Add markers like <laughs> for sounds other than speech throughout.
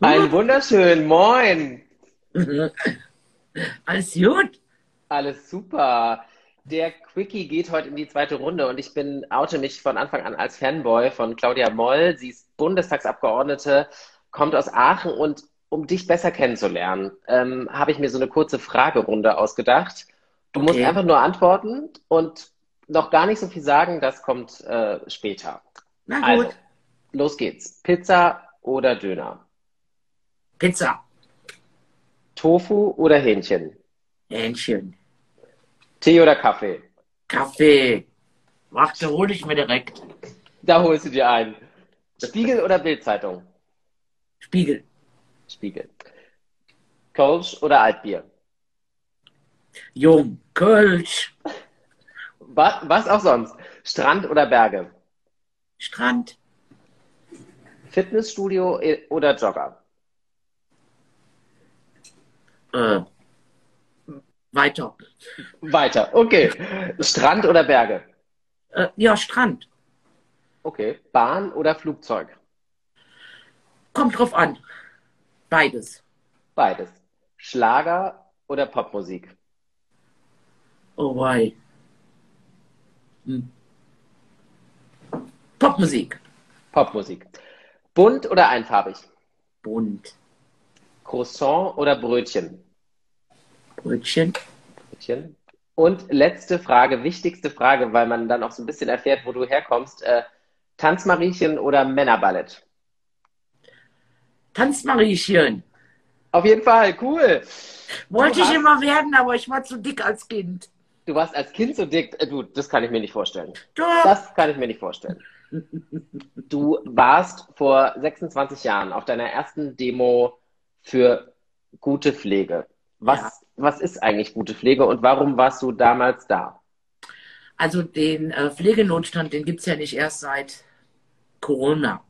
Ein wunderschön Moin. <laughs> Alles gut? Alles super. Der Quickie geht heute in die zweite Runde und ich bin oute mich von Anfang an als Fanboy von Claudia Moll. Sie ist Bundestagsabgeordnete, kommt aus Aachen und um dich besser kennenzulernen, ähm, habe ich mir so eine kurze Fragerunde ausgedacht. Du musst Okay. einfach nur antworten und noch gar nicht so viel sagen, das kommt äh, später. Na Also, gut. los geht's. Pizza oder Döner? Pizza. Tofu oder Hähnchen? Hähnchen. Tee oder Kaffee? Kaffee. Warte, hol ich mir direkt. Da holst du dir ein. Spiegel oder Bildzeitung? Spiegel. Spiegel. Kölsch oder Altbier? Jung. Kölsch. Was, was auch sonst? Strand oder Berge? Strand. Fitnessstudio oder Jogger? Äh. Weiter. Weiter. Okay. Strand oder Berge? Äh, ja, Strand. Okay. Bahn oder Flugzeug? Kommt drauf an. Beides. Beides. Schlager oder Popmusik? Oh wei. Hm. Popmusik. Popmusik. Bunt oder einfarbig? Bunt. Croissant oder Brötchen? Brötchen. Brötchen. Und letzte Frage, wichtigste Frage, weil man dann auch so ein bisschen erfährt, wo du herkommst. Äh, Tanzmariechen oder Männerballett? Tanzmariechen. Auf jeden Fall, cool. Wollte Du ich hast- immer werden, aber ich war zu dick als Kind. Du warst als Kind so dick. Äh, Du, das kann ich mir nicht vorstellen. Doch. Das kann ich mir nicht vorstellen. <laughs> Du warst vor 26 Jahren auf deiner ersten Demo für gute Pflege. Was, Ja. was ist eigentlich gute Pflege und warum warst du damals da? Also den äh, Pflegenotstand, den gibt's ja nicht erst seit Corona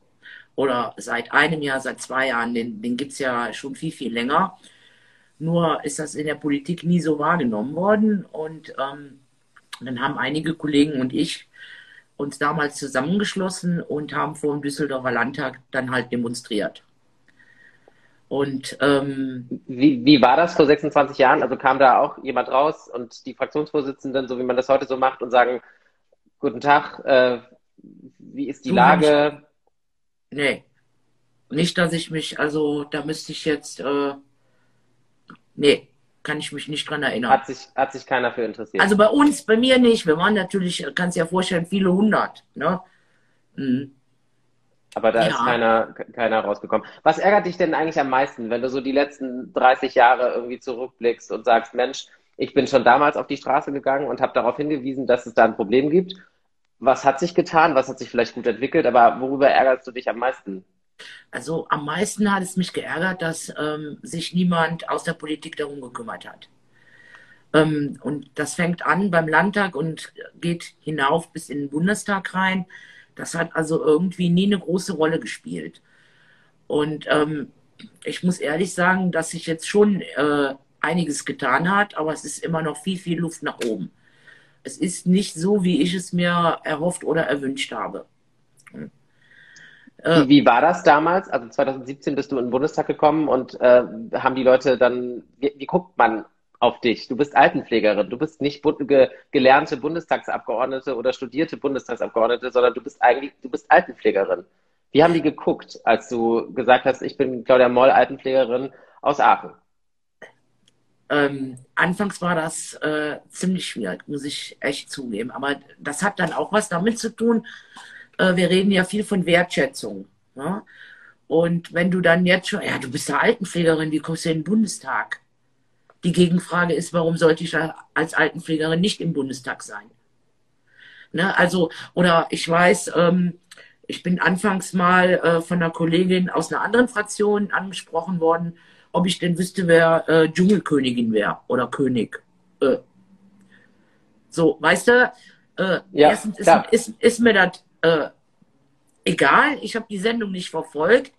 oder seit einem Jahr, seit zwei Jahren. Den, den gibt's ja schon viel, viel länger. Nur ist das in der Politik nie so wahrgenommen worden. Und ähm, dann haben einige Kollegen und ich uns damals zusammengeschlossen und haben vor dem Düsseldorfer Landtag dann halt demonstriert. Und ähm, Wie, wie war das vor 26 Jahren? Also kam da auch jemand raus und die Fraktionsvorsitzenden, so wie man das heute so macht, und sagen, guten Tag, äh, wie ist die Du, Lage? Nee. Nicht, dass ich mich, also da müsste ich jetzt, äh, nee, kann ich mich nicht dran erinnern. Hat sich, hat sich keiner für interessiert. Also bei uns, bei mir nicht. Wir waren natürlich, kannst dir ja vorstellen, viele hundert. Ne? Mhm. Aber da Ja. ist keiner, keiner rausgekommen. Was ärgert dich denn eigentlich am meisten, wenn du so die letzten 30 Jahre irgendwie zurückblickst und sagst, Mensch, ich bin schon damals auf die Straße gegangen und habe darauf hingewiesen, dass es da ein Problem gibt. Was hat sich getan? Was hat sich vielleicht gut entwickelt? Aber worüber ärgerst du dich am meisten? Also am meisten hat es mich geärgert, dass ähm, sich niemand aus der Politik darum gekümmert hat. Ähm, und das fängt an beim Landtag und geht hinauf bis in den Bundestag rein. Das hat also irgendwie nie eine große Rolle gespielt. Und ähm, ich muss ehrlich sagen, dass sich jetzt schon äh, einiges getan hat, aber es ist immer noch viel, viel Luft nach oben. Es ist nicht so, wie ich es mir erhofft oder erwünscht habe. Äh, Wie, wie war das damals? Also 2017 bist du in den Bundestag gekommen und äh, haben die Leute dann, wie, wie guckt man auf dich? Du bist Altenpflegerin, du bist nicht ge gelernte Bundestagsabgeordnete oder studierte Bundestagsabgeordnete, sondern du bist eigentlich, du bist Altenpflegerin. Wie haben die geguckt, als du gesagt hast, ich bin Claudia Moll, Altenpflegerin aus Aachen? Ähm, anfangs war das äh, ziemlich schwierig, muss ich echt zugeben. Aber das hat dann auch was damit zu tun. Äh, wir reden ja viel von Wertschätzung. Ne? Und wenn du dann jetzt schon, ja, du bist ja Altenpflegerin, wie kommst du in den Bundestag? Die Gegenfrage ist, warum sollte ich als Altenpflegerin nicht im Bundestag sein? Ne? Also, oder ich weiß, ähm, ich bin anfangs mal äh, von einer Kollegin aus einer anderen Fraktion angesprochen worden, ob ich denn wüsste, wer äh, Dschungelkönigin wäre oder König. Äh, so, weißt du, äh, Ja, erstens ist, ist, ist mir das äh, egal, ich habe die Sendung nicht verfolgt,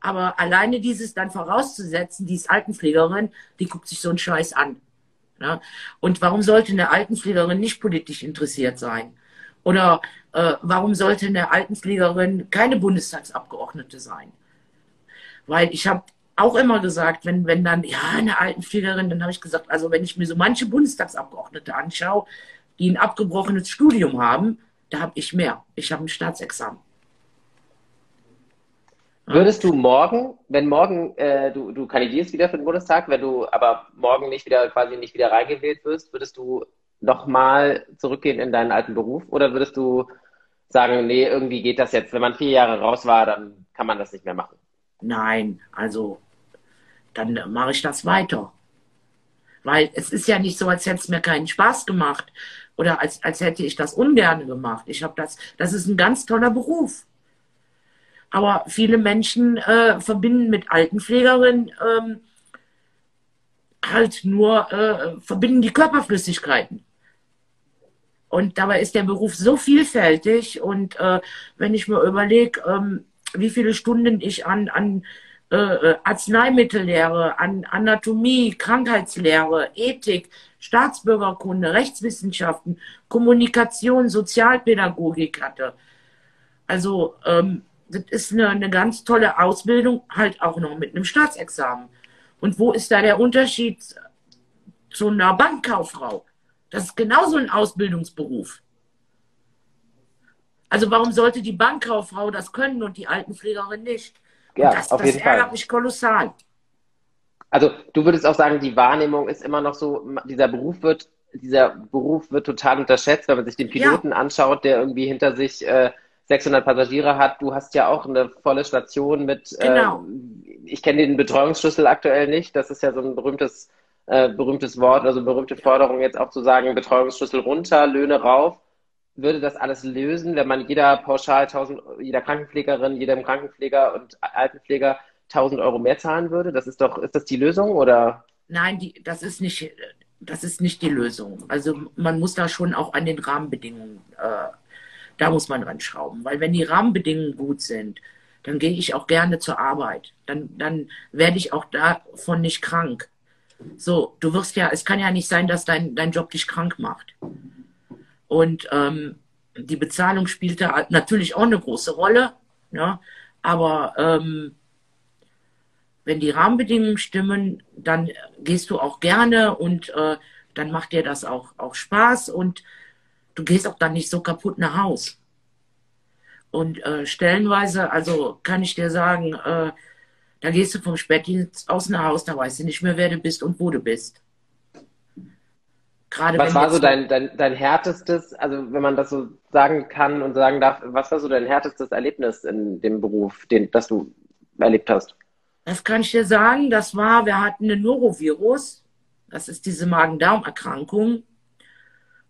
aber alleine dieses dann vorauszusetzen, die ist Altenpflegerin, die guckt sich so einen Scheiß an. Ne? Und warum sollte eine Altenpflegerin nicht politisch interessiert sein? Oder äh, warum sollte eine Altenpflegerin keine Bundestagsabgeordnete sein? Weil ich habe auch immer gesagt, wenn, wenn dann, ja, eine Altenpflegerin, dann habe ich gesagt, also wenn ich mir so manche Bundestagsabgeordnete anschaue, die ein abgebrochenes Studium haben, da habe ich mehr. Ich habe ein Staatsexamen. Würdest du morgen, wenn morgen äh, du, du kandidierst wieder für den Bundestag, wenn du aber morgen nicht wieder quasi nicht wieder reingewählt wirst, würdest du nochmal zurückgehen in deinen alten Beruf oder würdest du sagen, nee, irgendwie geht das jetzt, wenn man vier Jahre raus war, dann kann man das nicht mehr machen? Nein, also dann mache ich das weiter. Weil es ist ja nicht so, als hätte es mir keinen Spaß gemacht oder als, als hätte ich das ungern gemacht. Ich habe das, das ist ein ganz toller Beruf. Aber viele Menschen äh, verbinden mit Altenpflegerin ähm, halt nur, äh, verbinden die Körperflüssigkeiten. Und dabei ist der Beruf so vielfältig. Und äh, wenn ich mir überlege, ähm, wie viele Stunden ich an, an äh, äh, Arzneimittellehre, an Anatomie, Krankheitslehre, Ethik, Staatsbürgerkunde, Rechtswissenschaften, Kommunikation, Sozialpädagogik hatte. Also ähm, das ist eine, eine ganz tolle Ausbildung, halt auch noch mit einem Staatsexamen. Und wo ist da der Unterschied zu einer Bankkauffrau? Das ist genauso ein Ausbildungsberuf. Also warum sollte die Bankkauffrau das können und die Altenpflegerin nicht? Ja, das, auf das jeden ärgert Fall. mich kolossal. Also du würdest auch sagen, die Wahrnehmung ist immer noch so, dieser Beruf wird, dieser Beruf wird total unterschätzt, wenn man sich den Piloten ja. anschaut, der irgendwie hinter sich äh, 600 Passagiere hat. Du hast ja auch eine volle Station mit, genau. äh, ich kenne den Betreuungsschlüssel aktuell nicht, das ist ja so ein berühmtes, äh, berühmtes Wort, also berühmte Forderung jetzt auch zu sagen, Betreuungsschlüssel runter, Löhne rauf. Würde das alles lösen, wenn man jeder pauschal 1000, jeder Krankenpflegerin, jedem Krankenpfleger und Altenpfleger 1000 Euro mehr zahlen würde? Das ist doch, ist das die Lösung oder? Nein, die, das ist nicht, das ist nicht die Lösung. Also man muss da schon auch an den Rahmenbedingungen, äh, da muss man dran schrauben, weil wenn die Rahmenbedingungen gut sind, dann gehe ich auch gerne zur Arbeit. Dann, dann werde ich auch davon nicht krank. So, du wirst ja, es kann ja nicht sein, dass dein, dein Job dich krank macht. Und ähm, die Bezahlung spielte natürlich auch eine große Rolle, ja, aber ähm, wenn die Rahmenbedingungen stimmen, dann gehst du auch gerne und äh, dann macht dir das auch, auch Spaß und du gehst auch dann nicht so kaputt nach Haus. Und äh, stellenweise, also kann ich dir sagen, äh, da gehst du vom Spätdienst aus nach Haus, da weißt du nicht mehr, wer du bist und wo du bist. Gerade was war so dein, dein, dein härtestes, also wenn man das so sagen kann und sagen darf, was war so dein härtestes Erlebnis in dem Beruf, den, das du erlebt hast? Das kann ich dir sagen, das war, wir hatten ein Norovirus, das ist diese Magen-Darm-Erkrankung.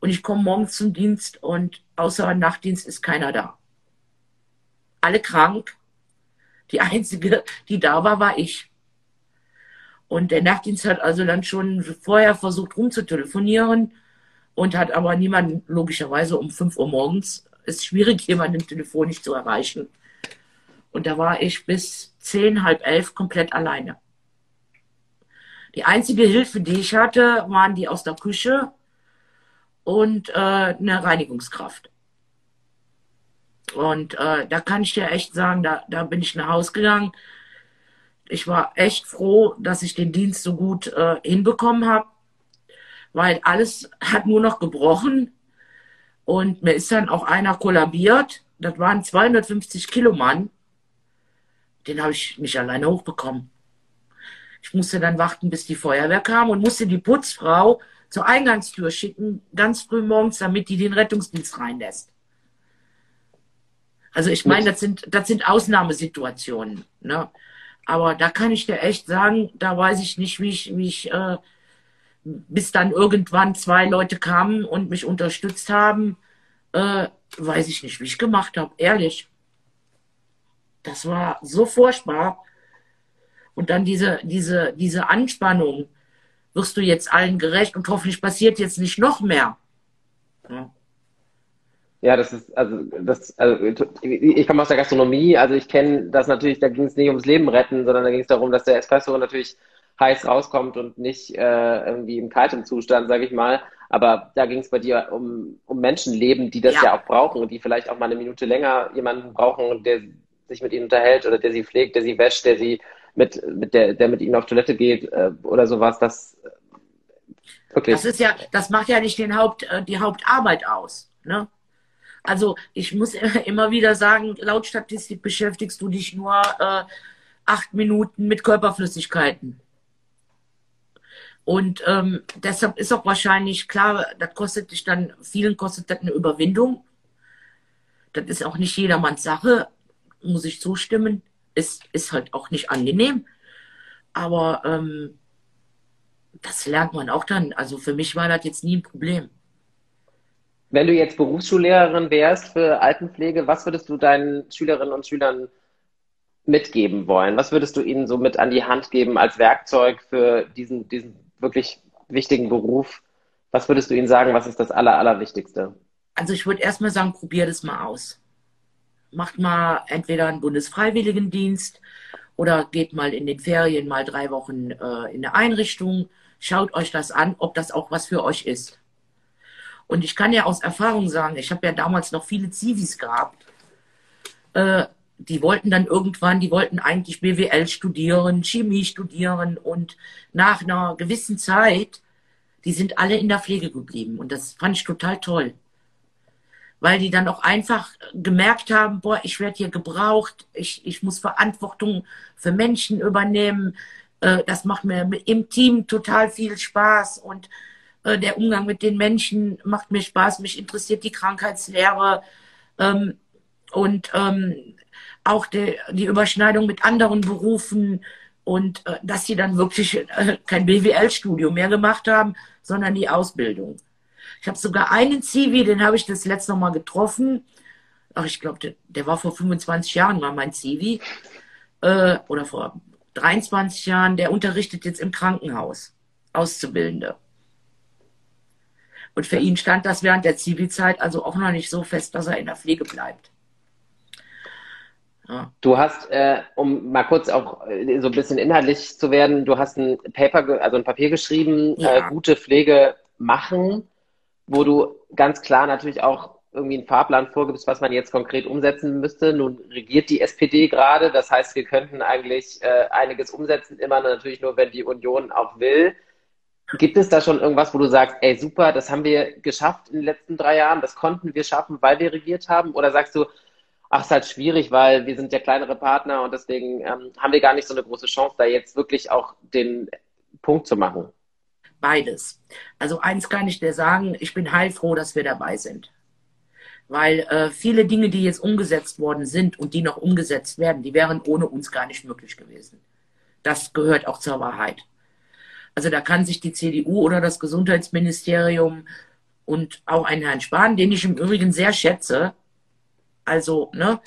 Und ich komme morgens zum Dienst und außer Nachtdienst ist keiner da. Alle krank. Die <laughs> einzige, die da war, war ich. Und der Nachtdienst hat also dann schon vorher versucht rumzutelefonieren und hat aber niemanden, logischerweise um 5 Uhr morgens, ist schwierig, <laughs> jemanden telefonisch zu erreichen. Und da war ich bis zehn, halb elf komplett alleine. Die einzige Hilfe, die ich hatte, waren die aus der Küche und äh, eine Reinigungskraft. Und äh, da kann ich dir echt sagen, da, da bin ich nach Hause gegangen ich war echt froh, dass ich den Dienst so gut äh, hinbekommen habe, weil alles hat nur noch gebrochen und mir ist dann auch einer kollabiert. Das waren 250 Kilo Mann. Den habe ich nicht alleine hochbekommen. Ich musste dann warten, bis die Feuerwehr kam und musste die Putzfrau zur Eingangstür schicken, ganz früh morgens, damit die den Rettungsdienst reinlässt. Also ich meine, das sind, das sind Ausnahmesituationen. Ne? Aber da kann ich dir echt sagen, da weiß ich nicht, wie ich, wie ich, äh, bis dann irgendwann zwei Leute kamen und mich unterstützt haben, äh, weiß ich nicht, wie ich gemacht habe, ehrlich. Das war so furchtbar. Und dann diese, diese, diese Anspannung, wirst du jetzt allen gerecht und hoffentlich passiert jetzt nicht noch mehr. Ja. Ja, das ist, also, das, also, ich komme aus der Gastronomie, also ich kenne das natürlich, da ging es nicht ums Leben retten, sondern da ging es darum, dass der Espresso natürlich heiß rauskommt und nicht äh, irgendwie im kalten Zustand, sage ich mal. Aber da ging es bei dir um, um Menschenleben, die das ja. ja auch brauchen und die vielleicht auch mal eine Minute länger jemanden brauchen, der sich mit ihnen unterhält oder der sie pflegt, der sie wäscht, der sie mit, mit der, der mit ihnen auf Toilette geht äh, oder sowas, das äh, wirklich. Das ist ja, das macht ja nicht den Haupt, äh, die Hauptarbeit aus. Ne? Also ich muss <laughs> immer wieder sagen, laut Statistik beschäftigst du dich nur äh, acht Minuten mit Körperflüssigkeiten. Und ähm, deshalb ist auch wahrscheinlich klar, das kostet dich dann, vielen kostet das eine Überwindung. Das ist auch nicht jedermanns Sache, muss ich zustimmen. Ist, ist halt auch nicht angenehm. Aber ähm, das lernt man auch dann. Also für mich war das jetzt nie ein Problem. Wenn du jetzt Berufsschullehrerin wärst für Altenpflege, was würdest du deinen Schülerinnen und Schülern mitgeben wollen? Was würdest du ihnen so mit an die Hand geben als Werkzeug für diesen, diesen wirklich wichtigen Beruf? Was würdest du ihnen sagen, was ist das Aller, Allerwichtigste? Also ich würde erstmal sagen, probier das mal aus. Macht mal entweder einen Bundesfreiwilligendienst oder geht mal in den Ferien mal drei Wochen äh, in eine Einrichtung. Schaut euch das an, ob das auch was für euch ist. Und ich kann ja aus Erfahrung sagen, ich habe ja damals noch viele Zivis gehabt. Äh, die wollten dann irgendwann, die wollten eigentlich BWL studieren, Chemie studieren und nach einer gewissen Zeit, die sind alle in der Pflege geblieben und das fand ich total toll. Weil die dann auch einfach gemerkt haben, boah, ich werde hier gebraucht, ich, ich muss Verantwortung für Menschen übernehmen, äh, das macht mir im Team total viel Spaß und äh, der Umgang mit den Menschen macht mir Spaß, mich interessiert die Krankheitslehre ähm, und ähm, auch die, die Überschneidung mit anderen Berufen und äh, dass sie dann wirklich äh, kein BWL-Studium mehr gemacht haben, sondern die Ausbildung. Ich habe sogar einen Zivi, den habe ich das letzte Mal getroffen. Ach, ich glaube, der, der, war vor 25 Jahren, war mein Zivi. Äh, oder vor 23 Jahren, der unterrichtet jetzt im Krankenhaus. Auszubildende. Und für ihn stand das während der Zivilzeit also auch noch nicht so fest, dass er in der Pflege bleibt. Ja. Du hast, äh, um mal kurz auch äh, so ein bisschen inhaltlich zu werden, du hast ein Paper, also ein Papier geschrieben, äh, ja. äh, gute Pflege machen, wo du ganz klar natürlich auch irgendwie einen Fahrplan vorgibst, was man jetzt konkret umsetzen müsste. Nun regiert die SPD gerade, das heißt, wir könnten eigentlich äh, einiges umsetzen, immer natürlich nur, wenn die Union auch will. Gibt es da schon irgendwas, wo du sagst, ey, super, das haben wir geschafft in den letzten drei Jahren, das konnten wir schaffen, weil wir regiert haben? Oder sagst du, ach, ist halt schwierig, weil wir sind ja kleinere Partner und deswegen ähm, haben wir gar nicht so eine große Chance, da jetzt wirklich auch den Punkt zu machen. Beides. Also eins kann ich dir sagen, ich bin heilfroh, dass wir dabei sind. Weil äh, viele Dinge, die jetzt umgesetzt worden sind und die noch umgesetzt werden, die wären ohne uns gar nicht möglich gewesen. Das gehört auch zur Wahrheit. Also da kann sich die CDU oder das Gesundheitsministerium und auch ein Herrn Spahn, den ich im Übrigen sehr schätze, also, ne,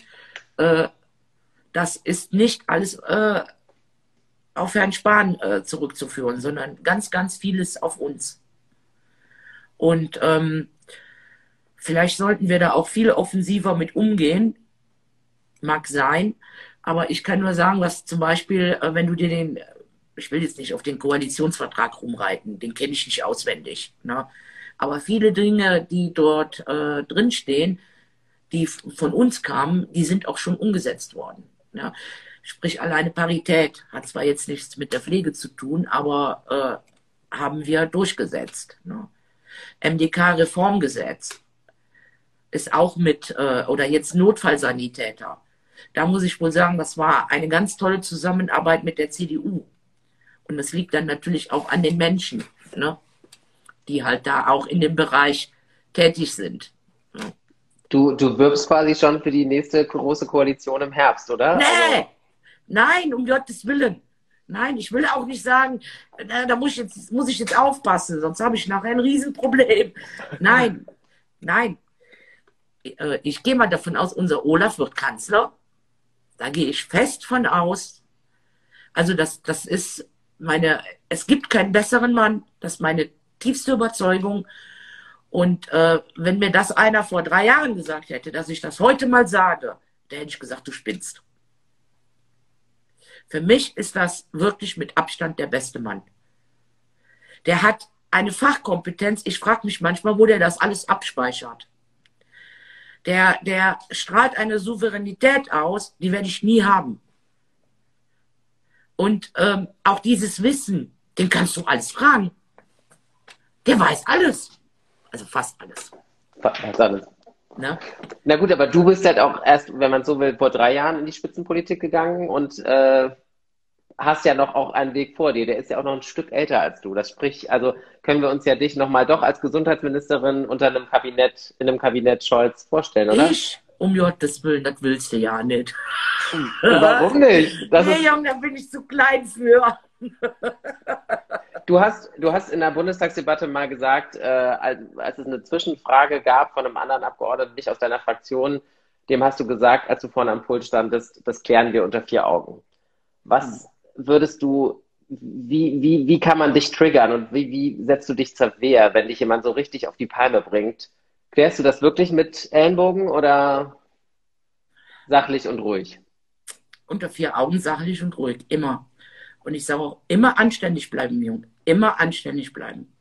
äh, das ist nicht alles äh, auf Herrn Spahn äh, zurückzuführen, sondern ganz, ganz vieles auf uns. Und ähm, vielleicht sollten wir da auch viel offensiver mit umgehen. Mag sein. Aber ich kann nur sagen, was zum Beispiel, äh, wenn du dir den, ich will jetzt nicht auf den Koalitionsvertrag rumreiten, den kenne ich nicht auswendig. Ne? Aber viele Dinge, die dort äh, drinstehen, die von uns kamen, die sind auch schon umgesetzt worden. Ja. Sprich, alleine Parität hat zwar jetzt nichts mit der Pflege zu tun, aber äh, haben wir durchgesetzt. Ne. MDK-Reformgesetz ist auch mit, äh, oder jetzt Notfallsanitäter. Da muss ich wohl sagen, das war eine ganz tolle Zusammenarbeit mit der CDU. Und das liegt dann natürlich auch an den Menschen, ne, die halt da auch in dem Bereich tätig sind. Ne. Du, du wirbst quasi schon für die nächste große Koalition im Herbst, oder? Nee, also... nein, um Gottes Willen. Nein, ich will auch nicht sagen, da muss ich jetzt, muss ich jetzt aufpassen, sonst habe ich nachher ein Riesenproblem. <laughs> Nein, nein. Äh, ich gehe mal davon aus, unser Olaf wird Kanzler. Da gehe ich fest von aus. Also das, das ist meine, es gibt keinen besseren Mann. Das ist meine tiefste Überzeugung. Und äh, wenn mir das einer vor drei Jahren gesagt hätte, dass ich das heute mal sage, dann hätte ich gesagt, du spinnst. Für mich ist das wirklich mit Abstand der beste Mann. Der hat eine Fachkompetenz. Ich frage mich manchmal, wo der das alles abspeichert. Der, der strahlt eine Souveränität aus, die werde ich nie haben. Und ähm, auch dieses Wissen, den kannst du alles fragen. Der weiß alles. Also fast alles. Fast alles. Na? Na gut, aber du bist halt auch erst, wenn man so will, vor drei Jahren in die Spitzenpolitik gegangen und äh, hast ja noch auch einen Weg vor dir. Der ist ja auch noch ein Stück älter als du. Das sprich, also können wir uns ja dich nochmal doch als Gesundheitsministerin unter einem Kabinett, in einem Kabinett Scholz vorstellen, oder? Ich? Um Gottes Willen, das willst du ja nicht. Warum nicht? Das nee, Junge, da bin ich zu klein für. <laughs> Du hast, du hast in der Bundestagsdebatte mal gesagt, äh, als, als es eine Zwischenfrage gab von einem anderen Abgeordneten, nicht aus deiner Fraktion, dem hast du gesagt, als du vorne am Pult standest, das klären wir unter vier Augen. Was würdest du, wie, wie, wie kann man dich triggern und wie, wie setzt du dich zur Wehr, wenn dich jemand so richtig auf die Palme bringt? Klärst du das wirklich mit Ellenbogen oder sachlich und ruhig? Unter vier Augen sachlich und ruhig, immer. Und ich sage auch, immer anständig bleiben, Junge. Immer anständig bleiben.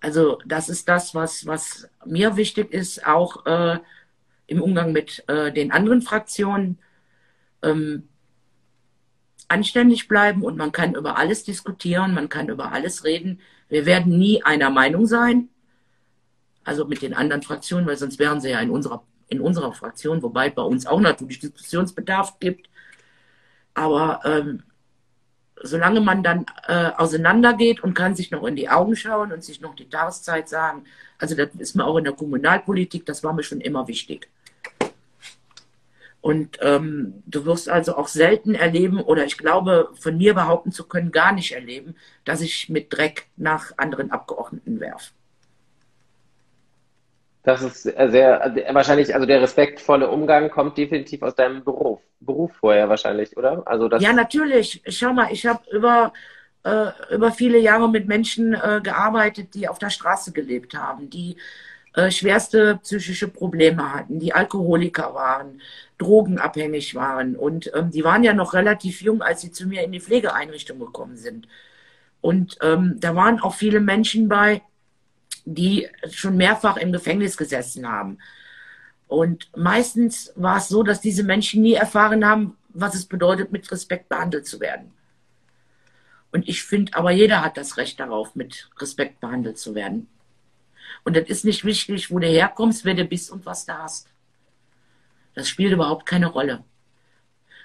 Also das ist das, was, was mir wichtig ist, auch äh, im Umgang mit äh, den anderen Fraktionen. Ähm, anständig bleiben und man kann über alles diskutieren, man kann über alles reden. Wir werden nie einer Meinung sein, also mit den anderen Fraktionen, weil sonst wären sie ja in unserer, in unserer Fraktion, wobei bei uns auch natürlich Diskussionsbedarf gibt. Aber ähm, solange man dann äh, auseinandergeht und kann sich noch in die Augen schauen und sich noch die Tageszeit sagen, also das ist mir auch in der Kommunalpolitik, das war mir schon immer wichtig. Und ähm, du wirst also auch selten erleben, oder ich glaube, von mir behaupten zu können, gar nicht erleben, dass ich mit Dreck nach anderen Abgeordneten werfe. Das ist sehr, wahrscheinlich, also der respektvolle Umgang kommt definitiv aus deinem Beruf, Beruf vorher wahrscheinlich, oder? Also das ja, natürlich. Schau mal, ich habe über, äh, über viele Jahre mit Menschen äh, gearbeitet, die auf der Straße gelebt haben, die äh, schwerste psychische Probleme hatten, die Alkoholiker waren, drogenabhängig waren. Und ähm, die waren ja noch relativ jung, als sie zu mir in die Pflegeeinrichtung gekommen sind. Und ähm, da waren auch viele Menschen bei, die schon mehrfach im Gefängnis gesessen haben. Und meistens war es so, dass diese Menschen nie erfahren haben, was es bedeutet, mit Respekt behandelt zu werden. Und ich finde, aber jeder hat das Recht darauf, mit Respekt behandelt zu werden. Und das ist nicht wichtig, wo du herkommst, wer du bist und was du hast. Das spielt überhaupt keine Rolle.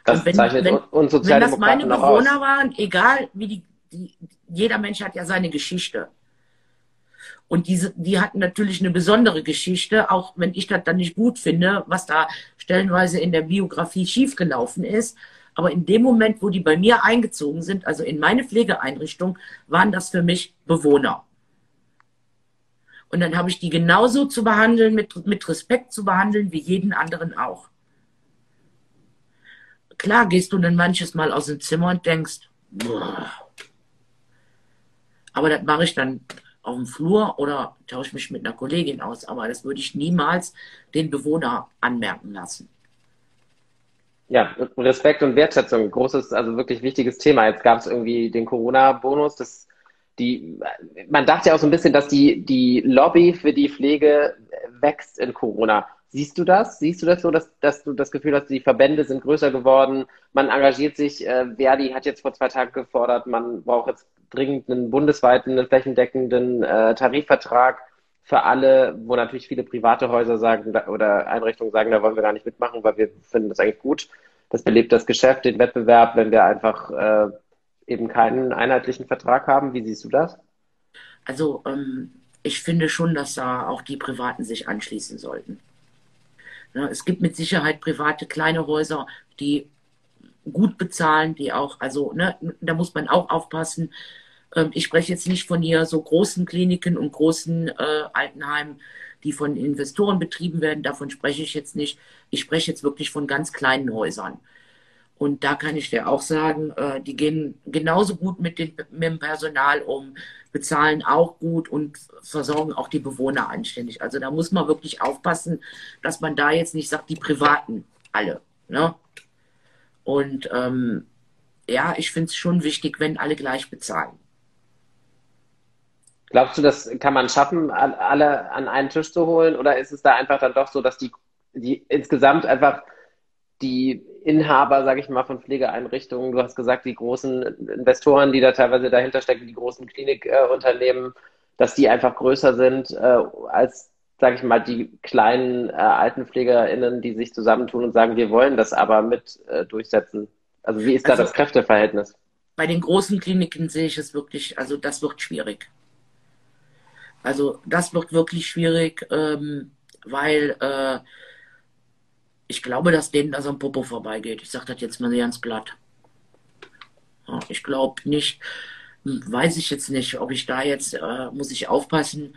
Das wenn, zeichnet wenn, uns wenn das meine Bewohner aus. waren, egal wie die, die, jeder Mensch hat ja seine Geschichte. Und diese, die hatten natürlich eine besondere Geschichte, auch wenn ich das dann nicht gut finde, was da stellenweise in der Biografie schiefgelaufen ist. Aber in dem Moment, wo die bei mir eingezogen sind, also in meine Pflegeeinrichtung, waren das für mich Bewohner. Und dann habe ich die genauso zu behandeln, mit, mit Respekt zu behandeln, wie jeden anderen auch. Klar gehst du dann manches Mal aus dem Zimmer und denkst, boah. aber das mache ich dann auf dem Flur oder tausche mich mit einer Kollegin aus. Aber das würde ich niemals den Bewohner anmerken lassen. Ja, Respekt und Wertschätzung, großes, also wirklich wichtiges Thema. Jetzt gab es irgendwie den Corona-Bonus, das die, man dachte ja auch so ein bisschen, dass die, die Lobby für die Pflege wächst in Corona. Siehst du das? Siehst du das so, dass, dass du das Gefühl hast, die Verbände sind größer geworden, man engagiert sich, äh, Verdi hat jetzt vor zwei Tagen gefordert, man braucht jetzt dringend einen bundesweiten, einen flächendeckenden äh, Tarifvertrag für alle, wo natürlich viele private Häuser sagen oder Einrichtungen sagen, da wollen wir gar nicht mitmachen, weil wir finden das eigentlich gut. Das belebt das Geschäft, den Wettbewerb, wenn wir einfach äh, eben keinen einheitlichen Vertrag haben. Wie siehst du das? Also ähm, ich finde schon, dass da auch die Privaten sich anschließen sollten. Ja, es gibt mit Sicherheit private kleine Häuser, die gut bezahlen, die auch, also ne, da muss man auch aufpassen. Ähm, ich spreche jetzt nicht von hier so großen Kliniken und großen äh, Altenheimen, die von Investoren betrieben werden. Davon spreche ich jetzt nicht. Ich spreche jetzt wirklich von ganz kleinen Häusern. Und da kann ich dir auch sagen, äh, die gehen genauso gut mit, den, mit dem Personal um, bezahlen auch gut und versorgen auch die Bewohner anständig. Also da muss man wirklich aufpassen, dass man da jetzt nicht sagt, die Privaten alle. Ne? Und ähm, ja, ich finde es schon wichtig, wenn alle gleich bezahlen. Glaubst du, das kann man schaffen, alle an einen Tisch zu holen? Oder ist es da einfach dann doch so, dass die, die insgesamt einfach die Inhaber, sage ich mal, von Pflegeeinrichtungen. Du hast gesagt, die großen Investoren, die da teilweise dahinter stecken, die großen Klinikunternehmen, dass die einfach größer sind äh, als, sage ich mal, die kleinen äh, AltenpflegerInnen, die sich zusammentun und sagen, wir wollen das aber mit äh, durchsetzen. Also wie ist da also, das Kräfteverhältnis? Bei den großen Kliniken sehe ich es wirklich, also das wird schwierig. Also das wird wirklich schwierig, ähm, weil äh, ich glaube, dass denen das am Popo vorbeigeht. Ich sage das jetzt mal ganz glatt. Ja, ich glaube nicht, weiß ich jetzt nicht, ob ich da jetzt, äh, muss ich aufpassen,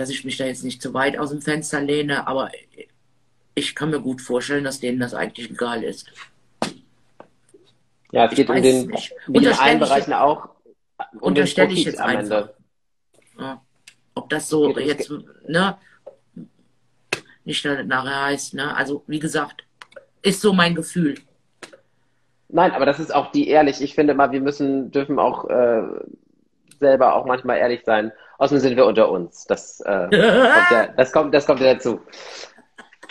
dass ich mich da jetzt nicht zu weit aus dem Fenster lehne, aber ich kann mir gut vorstellen, dass denen das eigentlich egal ist. Ja, es geht um den, in allen Bereichen auch. Um unterstelle ich jetzt einfach. Ja. Ob das so jetzt, ne, nicht nachher heißt, ne? Also, wie gesagt, ist so mein Gefühl. Nein, aber das ist auch die ehrlich. Ich finde mal, wir müssen, dürfen auch äh, selber auch manchmal ehrlich sein. Außerdem sind wir unter uns. Das, äh, <laughs> kommt, ja, das, kommt, das kommt ja dazu.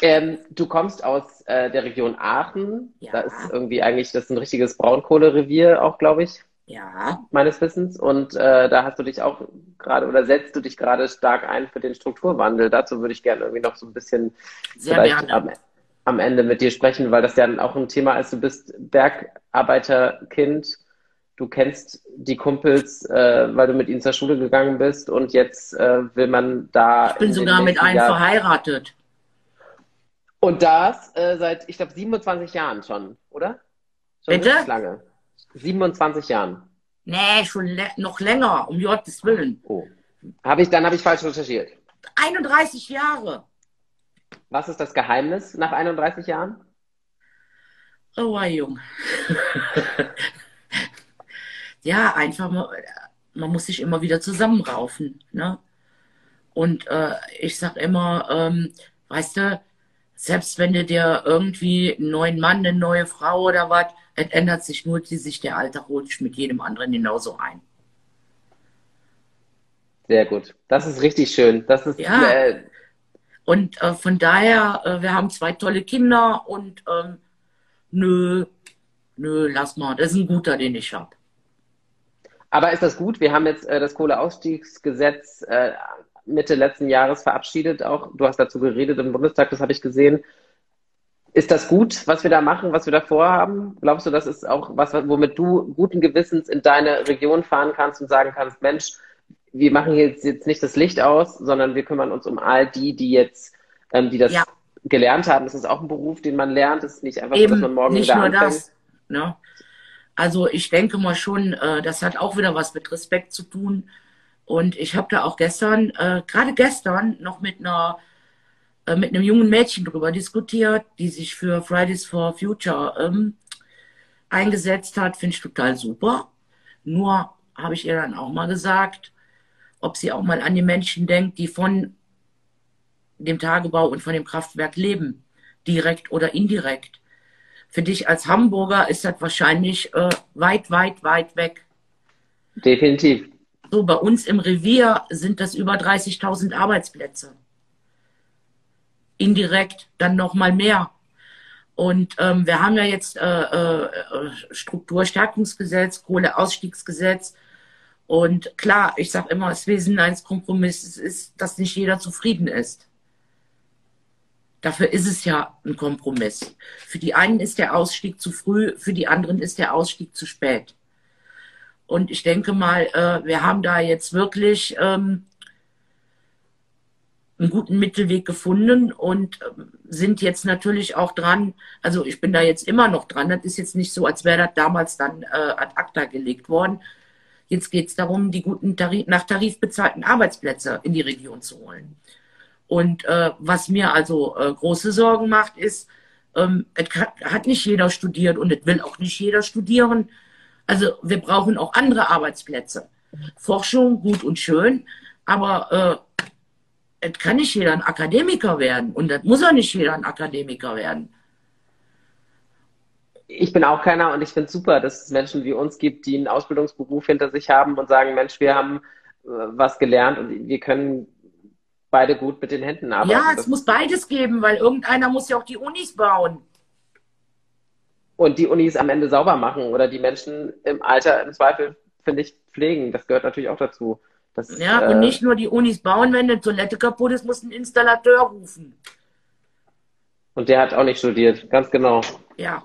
Ähm, du kommst aus äh, der Region Aachen. Ja. Da ist irgendwie eigentlich, das ist ein richtiges Braunkohlerevier auch, glaube ich. Ja. Meines Wissens. Und äh, da hast du dich auch gerade oder setzt du dich gerade stark ein für den Strukturwandel. Dazu würde ich gerne irgendwie noch so ein bisschen Sehr vielleicht am, am, Ende mit dir sprechen, weil das ja auch ein Thema ist. Du bist Bergarbeiterkind. Du kennst die Kumpels, äh, weil du mit ihnen zur Schule gegangen bist und jetzt äh, will man da. Ich bin sogar mit einem Jahr verheiratet. Und das äh, seit, ich glaube, 27 Jahren schon, oder? Schon Bitte? lange. 27 Jahren. Nee, schon noch länger, um Gottes Willen. Oh. Hab ich, dann habe ich falsch recherchiert. 31 Jahre. Was ist das Geheimnis nach 31 Jahren? Oh, Jung. <laughs> ja, einfach, mal, man muss sich immer wieder zusammenraufen. Ne? Und äh, ich sag immer, ähm, weißt du, selbst wenn du dir irgendwie einen neuen Mann, eine neue Frau oder was, es ändert sich nur die sich der Alltag rutscht mit jedem anderen genauso ein. Sehr gut. Das ist richtig schön. Das ist ja. Äh, und äh, von daher, äh, wir haben zwei tolle Kinder und ähm, nö, nö, lass mal. Das ist ein guter, den ich habe. Aber ist das gut? Wir haben jetzt äh, das Kohleausstiegsgesetz äh, Mitte letzten Jahres verabschiedet. Auch du hast dazu geredet im Bundestag, das habe ich gesehen. Ist das gut, was wir da machen, was wir da vorhaben? Glaubst du, das ist auch was, womit du guten Gewissens in deine Region fahren kannst und sagen kannst, Mensch, wir machen jetzt, jetzt nicht das Licht aus, sondern wir kümmern uns um all die, die jetzt, ähm, die das ja. gelernt haben. Das ist auch ein Beruf, den man lernt. Das ist nicht einfach Eben, so, dass man morgen nicht wieder nur anfängt. Das, ne? Also ich denke mal schon, äh, das hat auch wieder was mit Respekt zu tun. Und ich habe da auch gestern, äh, gerade gestern, noch mit einer äh, mit einem jungen Mädchen darüber diskutiert, die sich für Fridays for Future ähm, eingesetzt hat. Finde ich total super. Nur habe ich ihr dann auch mal gesagt, ob sie auch mal an die Menschen denkt, die von dem Tagebau und von dem Kraftwerk leben, direkt oder indirekt. Für dich als Hamburger ist das wahrscheinlich äh, weit, weit, weit weg. Definitiv. So, bei uns im Revier sind das über 30.000 Arbeitsplätze. Indirekt dann noch mal mehr. Und ähm, wir haben ja jetzt äh, äh, Strukturstärkungsgesetz, Kohleausstiegsgesetz. Und klar, ich sage immer, das Wesen eines Kompromisses ist, dass nicht jeder zufrieden ist. Dafür ist es ja ein Kompromiss. Für die einen ist der Ausstieg zu früh, für die anderen ist der Ausstieg zu spät. Und ich denke mal, äh, wir haben da jetzt wirklich ähm, einen guten Mittelweg gefunden und ähm, sind jetzt natürlich auch dran. Also ich bin da jetzt immer noch dran. Das ist jetzt nicht so, als wäre das damals dann äh, ad acta gelegt worden. Jetzt geht es darum, die guten Tarif, nach Tarif bezahlten Arbeitsplätze in die Region zu holen. Und äh, was mir also äh, große Sorgen macht, ist, ähm, es hat nicht jeder studiert und es will auch nicht jeder studieren. Also wir brauchen auch andere Arbeitsplätze. Forschung gut und schön, aber äh, es kann nicht jeder ein Akademiker werden und das muss auch nicht jeder ein Akademiker werden. Ich bin auch keiner und ich finde es super, dass es Menschen wie uns gibt, die einen Ausbildungsberuf hinter sich haben und sagen, Mensch, wir haben äh, was gelernt und wir können beide gut mit den Händen arbeiten. Ja, es muss beides geben, weil irgendeiner muss ja auch die Unis bauen. und die Unis am Ende sauber machen oder die Menschen im Alter im Zweifel, finde ich, pflegen. Das gehört natürlich auch dazu. Das, ja, äh, und nicht nur die Unis bauen, wenn eine Toilette kaputt ist, muss ein Installateur rufen. Und der hat auch nicht studiert, ganz genau. Ja.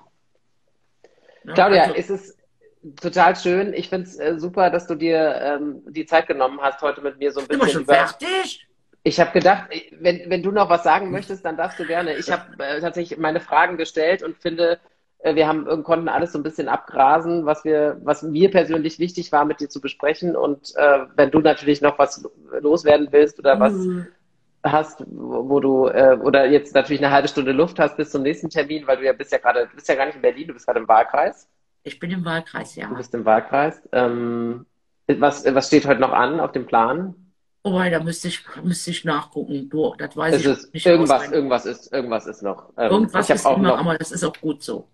ja Claudia, also, ist es total schön. Ich finde es äh, super, dass du dir ähm, die Zeit genommen hast, heute mit mir so ein bisschen. Sind wir schon über... fertig? Ich habe gedacht, wenn, wenn du noch was sagen möchtest, dann darfst du gerne. Ich habe äh, tatsächlich meine Fragen gestellt und finde, äh, wir haben, konnten alles so ein bisschen abgrasen, was wir, was mir persönlich wichtig war, mit dir zu besprechen. Und äh, wenn du natürlich noch was loswerden willst oder was mhm. hast, wo, wo du äh, oder jetzt natürlich eine halbe Stunde Luft hast bis zum nächsten Termin, weil du ja bist ja gerade, du bist ja gar nicht in Berlin, du bist gerade im Wahlkreis. Ich bin im Wahlkreis, ja. Du bist im Wahlkreis. Ähm, was, was steht heute noch an auf dem Plan? Oh, da müsste ich, müsste ich nachgucken. Du, das weiß es ich ist, nicht. Irgendwas, irgendwas ist, irgendwas ist noch. Ähm, irgendwas ist immer, noch, aber das ist auch gut so.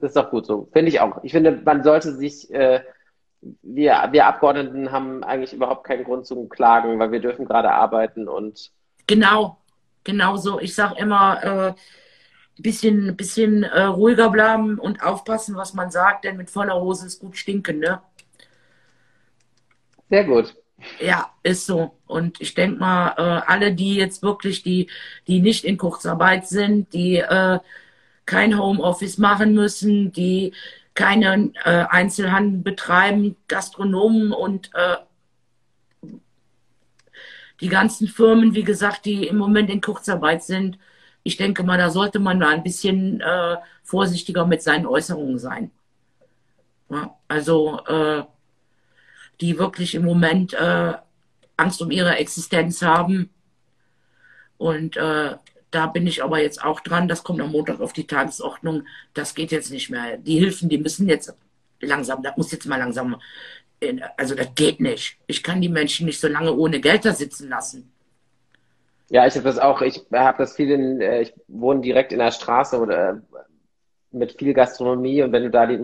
Das ist auch gut so. Finde ich auch. Ich finde, man sollte sich, äh, wir, wir Abgeordneten haben eigentlich überhaupt keinen Grund zum Klagen, weil wir dürfen gerade arbeiten und. Genau, genau so. Ich sage immer, äh, bisschen, bisschen äh, ruhiger bleiben und aufpassen, was man sagt, denn mit voller Hose ist gut stinken, ne? Sehr gut. Ja, ist so. Und ich denke mal, äh, alle, die jetzt wirklich, die, die nicht in Kurzarbeit sind, die äh, kein Homeoffice machen müssen, die keinen äh, Einzelhandel betreiben, Gastronomen und äh, die ganzen Firmen, wie gesagt, die im Moment in Kurzarbeit sind, ich denke mal, da sollte man mal ein bisschen äh, vorsichtiger mit seinen Äußerungen sein. Ja, also äh, die wirklich im Moment äh, Angst um ihre Existenz haben. Und äh, da bin ich aber jetzt auch dran. Das kommt am Montag auf die Tagesordnung. Das geht jetzt nicht mehr. Die Hilfen, die müssen jetzt langsam, das muss jetzt mal langsam. Also das geht nicht. Ich kann die Menschen nicht so lange ohne Geld da sitzen lassen. Ja, ich habe das auch, ich habe das viel in, äh, ich wohne direkt in der Straße oder äh, mit viel Gastronomie und wenn du da die,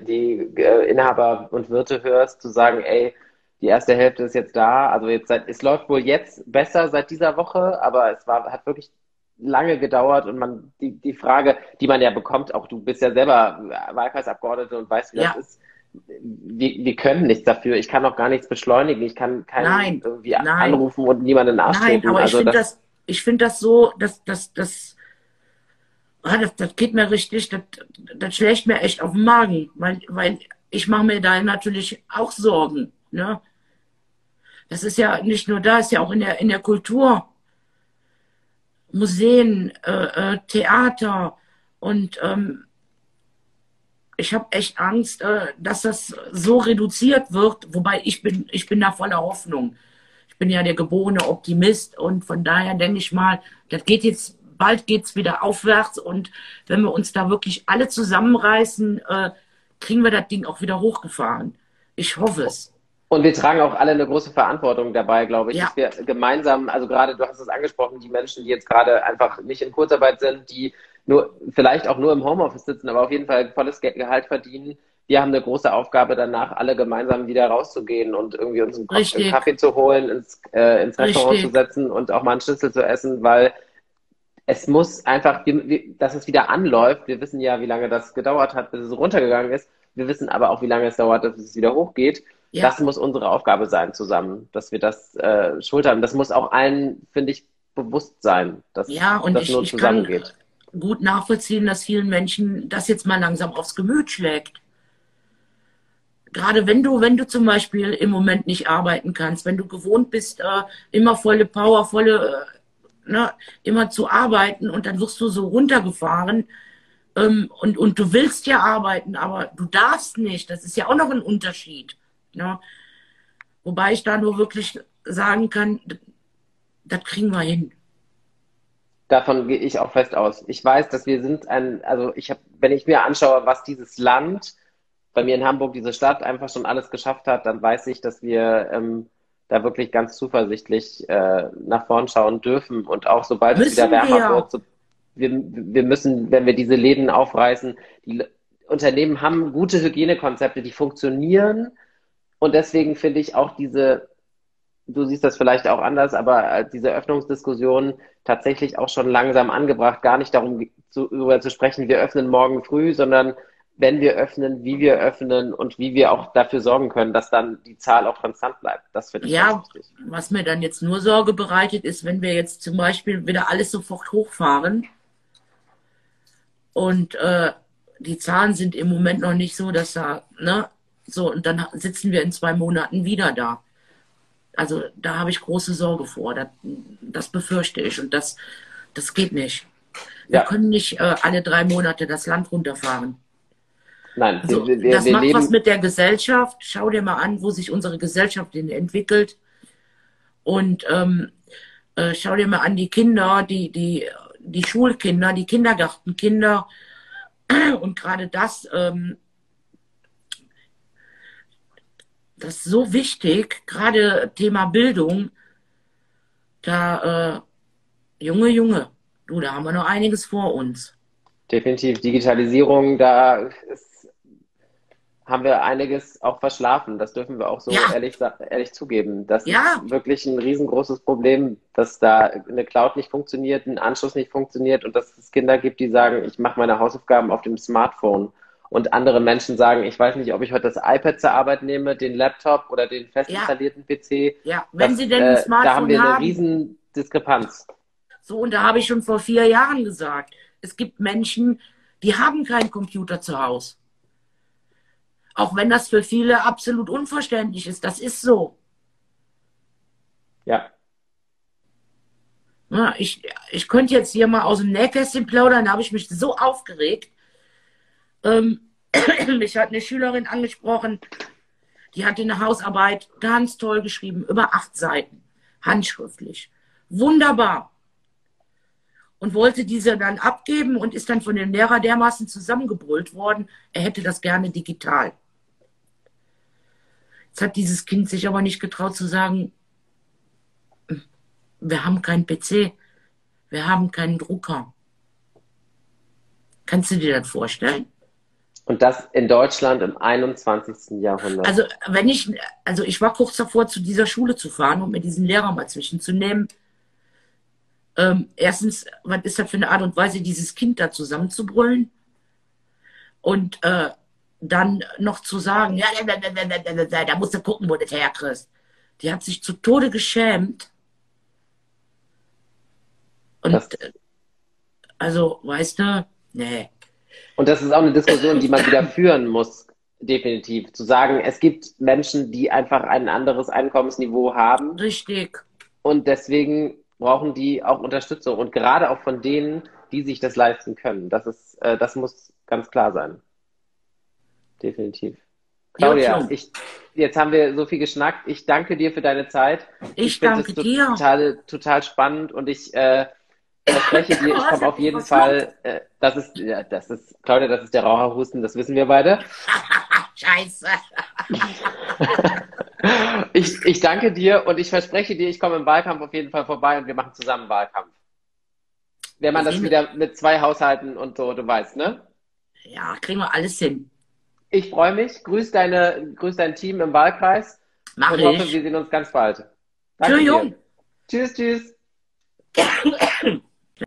die äh, Inhaber und Wirte hörst, zu sagen, ey, die erste Hälfte ist jetzt da, also jetzt seit, es läuft wohl jetzt besser seit dieser Woche, aber es war, hat wirklich lange gedauert und man, die, die Frage, die man ja bekommt, auch du bist ja selber Wahlkreisabgeordnete und weißt, wie ja. das ist, wir, wir können nichts dafür. Ich kann auch gar nichts beschleunigen. Ich kann keinen nein, irgendwie nein. anrufen und niemanden nachstellen. Nein, aber also ich finde das, das, ich finde das so, dass, dass, dass, das, das geht mir richtig, das, das schlägt mir echt auf den Magen, weil, weil ich mache mir da natürlich auch Sorgen. Ne? Das ist ja nicht nur da, ist ja auch in der, in der Kultur. Museen, äh, äh, Theater und ähm, ich habe echt Angst, äh, dass das so reduziert wird, wobei ich bin, ich bin da voller Hoffnung. Ich bin ja der geborene Optimist und von daher denke ich mal, das geht jetzt, bald geht's wieder aufwärts und wenn wir uns da wirklich alle zusammenreißen, äh, kriegen wir das Ding auch wieder hochgefahren. Ich hoffe es. Und wir tragen auch alle eine große Verantwortung dabei, glaube ich, ja. dass wir gemeinsam, also gerade du hast es angesprochen, die Menschen, die jetzt gerade einfach nicht in Kurzarbeit sind, die nur, vielleicht auch nur im Homeoffice sitzen, aber auf jeden Fall volles Gehalt verdienen. Wir haben eine große Aufgabe danach, alle gemeinsam wieder rauszugehen und irgendwie uns einen, Kaffee zu holen, ins, äh, ins Restaurant Richtig. zu setzen und auch mal einen Schnitzel zu essen, weil es muss einfach, dass es wieder anläuft. Wir wissen ja, wie lange das gedauert hat, bis es runtergegangen ist. Wir wissen aber auch, wie lange es dauert, bis es wieder hochgeht. Ja. Das muss unsere Aufgabe sein zusammen, dass wir das äh, schultern. Das muss auch allen, finde ich, bewusst sein, dass ja, das ich, nur zusammengeht. Ich kann, gut nachvollziehen, dass vielen Menschen das jetzt mal langsam aufs Gemüt schlägt. Gerade wenn du, wenn du zum Beispiel im Moment nicht arbeiten kannst, wenn du gewohnt bist, äh, immer volle Power, volle, äh, ne, immer zu arbeiten und dann wirst du so runtergefahren ähm, und, und du willst ja arbeiten, aber du darfst nicht. Das ist ja auch noch ein Unterschied. Ne? Wobei ich da nur wirklich sagen kann, das kriegen wir hin. Davon gehe ich auch fest aus. Ich weiß, dass wir sind ein, also ich habe, wenn ich mir anschaue, was dieses Land, bei mir in Hamburg, diese Stadt einfach schon alles geschafft hat, dann weiß ich, dass wir ähm, da wirklich ganz zuversichtlich äh, nach vorn schauen dürfen. Und auch sobald müssen es wieder wärmer wir. wird, so, wir, wir müssen, wenn wir diese Läden aufreißen, die Unternehmen haben gute Hygienekonzepte, die funktionieren. Und deswegen finde ich auch diese du siehst das vielleicht auch anders, aber diese Öffnungsdiskussion tatsächlich auch schon langsam angebracht, gar nicht darum zu, darüber zu sprechen, wir öffnen morgen früh, sondern wenn wir öffnen, wie wir öffnen und wie wir auch dafür sorgen können, dass dann die Zahl auch konstant bleibt. Das finde ich ja, wichtig. Was mir dann jetzt nur Sorge bereitet, ist, wenn wir jetzt zum Beispiel wieder alles sofort hochfahren und äh, die Zahlen sind im Moment noch nicht so, dass da, ne, so, und dann sitzen wir in zwei Monaten wieder da. Also da habe ich große Sorge vor. Das, das befürchte ich. Und das, das geht nicht. Wir ja. können nicht äh, alle drei Monate das Land runterfahren. Nein, also, wir, wir, das wir macht leben... was mit der Gesellschaft. Schau dir mal an, wo sich unsere Gesellschaft entwickelt. Und ähm, äh, schau dir mal an die Kinder, die, die, die Schulkinder, die Kindergartenkinder. <clears throat> Und gerade das, ähm, das ist so wichtig, gerade Thema Bildung. Da, äh, Junge, Junge, du, da haben wir noch einiges vor uns. Definitiv. Digitalisierung, da ist haben wir einiges auch verschlafen. Das dürfen wir auch so ja. ehrlich, ehrlich zugeben. Das ja. ist wirklich ein riesengroßes Problem, dass da eine Cloud nicht funktioniert, ein Anschluss nicht funktioniert und dass es Kinder gibt, die sagen, ich mache meine Hausaufgaben auf dem Smartphone. Und andere Menschen sagen, ich weiß nicht, ob ich heute das iPad zur Arbeit nehme, den Laptop oder den fest installierten ja. PC. Ja, wenn das, Sie denn ein Smartphone haben. Da haben wir eine riesen Diskrepanz. So, und da habe ich schon vor vier Jahren gesagt, es gibt Menschen, die haben keinen Computer zu Hause. Auch wenn das für viele absolut unverständlich ist. Das ist so. Ja. ja ich, ich könnte jetzt hier mal aus dem Nähkästchen plaudern, da habe ich mich so aufgeregt. Ähm, <clears throat> mich hat eine Schülerin angesprochen, die hatte eine Hausarbeit ganz toll geschrieben, über acht Seiten, handschriftlich. Wunderbar. Und wollte diese dann abgeben und ist dann von dem Lehrer dermaßen zusammengebrüllt worden, er hätte das gerne digital. Jetzt hat dieses Kind sich aber nicht getraut zu sagen, wir haben keinen PC, wir haben keinen Drucker. Kannst du dir das vorstellen? Und das in Deutschland im 21. Jahrhundert. Also, wenn ich, also ich war kurz davor, zu dieser Schule zu fahren, um mir diesen Lehrer mal zwischenzunehmen. Ähm, erstens, was ist das für eine Art und Weise, dieses Kind da zusammenzubrüllen? Und äh, dann noch zu sagen, ja, da musst du gucken, wo du das herkriegst. Die hat sich zu Tode geschämt. Und das, also, weißt du, nee. Und das ist auch eine Diskussion, die man wieder führen muss, definitiv. Zu sagen, es gibt Menschen, die einfach ein anderes Einkommensniveau haben. Richtig. Und deswegen brauchen die auch Unterstützung. Und gerade auch von denen, die sich das leisten können. Das ist, äh, das muss ganz klar sein definitiv. Claudia, ich, jetzt haben wir so viel geschnackt. Ich danke dir für deine Zeit. Ich, ich danke dir. Total, total spannend und ich äh, verspreche dir, ich <laughs> komme auf jeden Fall. Äh, das ist, ja, das ist, Claudia, das ist der Raucherhusten, das wissen wir beide. <laughs> Scheiße. <laughs> ich, ich danke dir und ich verspreche dir, ich komme im Wahlkampf auf jeden Fall vorbei und wir machen zusammen Wahlkampf. Wenn man das wieder mit zwei Haushalten und so, du weißt, ne? Ja, kriegen wir alles hin. Ich freue mich. Grüß, deine, grüß dein Team im Wahlkreis. Mach und ich. hoffe, wir sehen uns ganz bald. Danke Tschüss. Tschüss, tschüss. <coughs>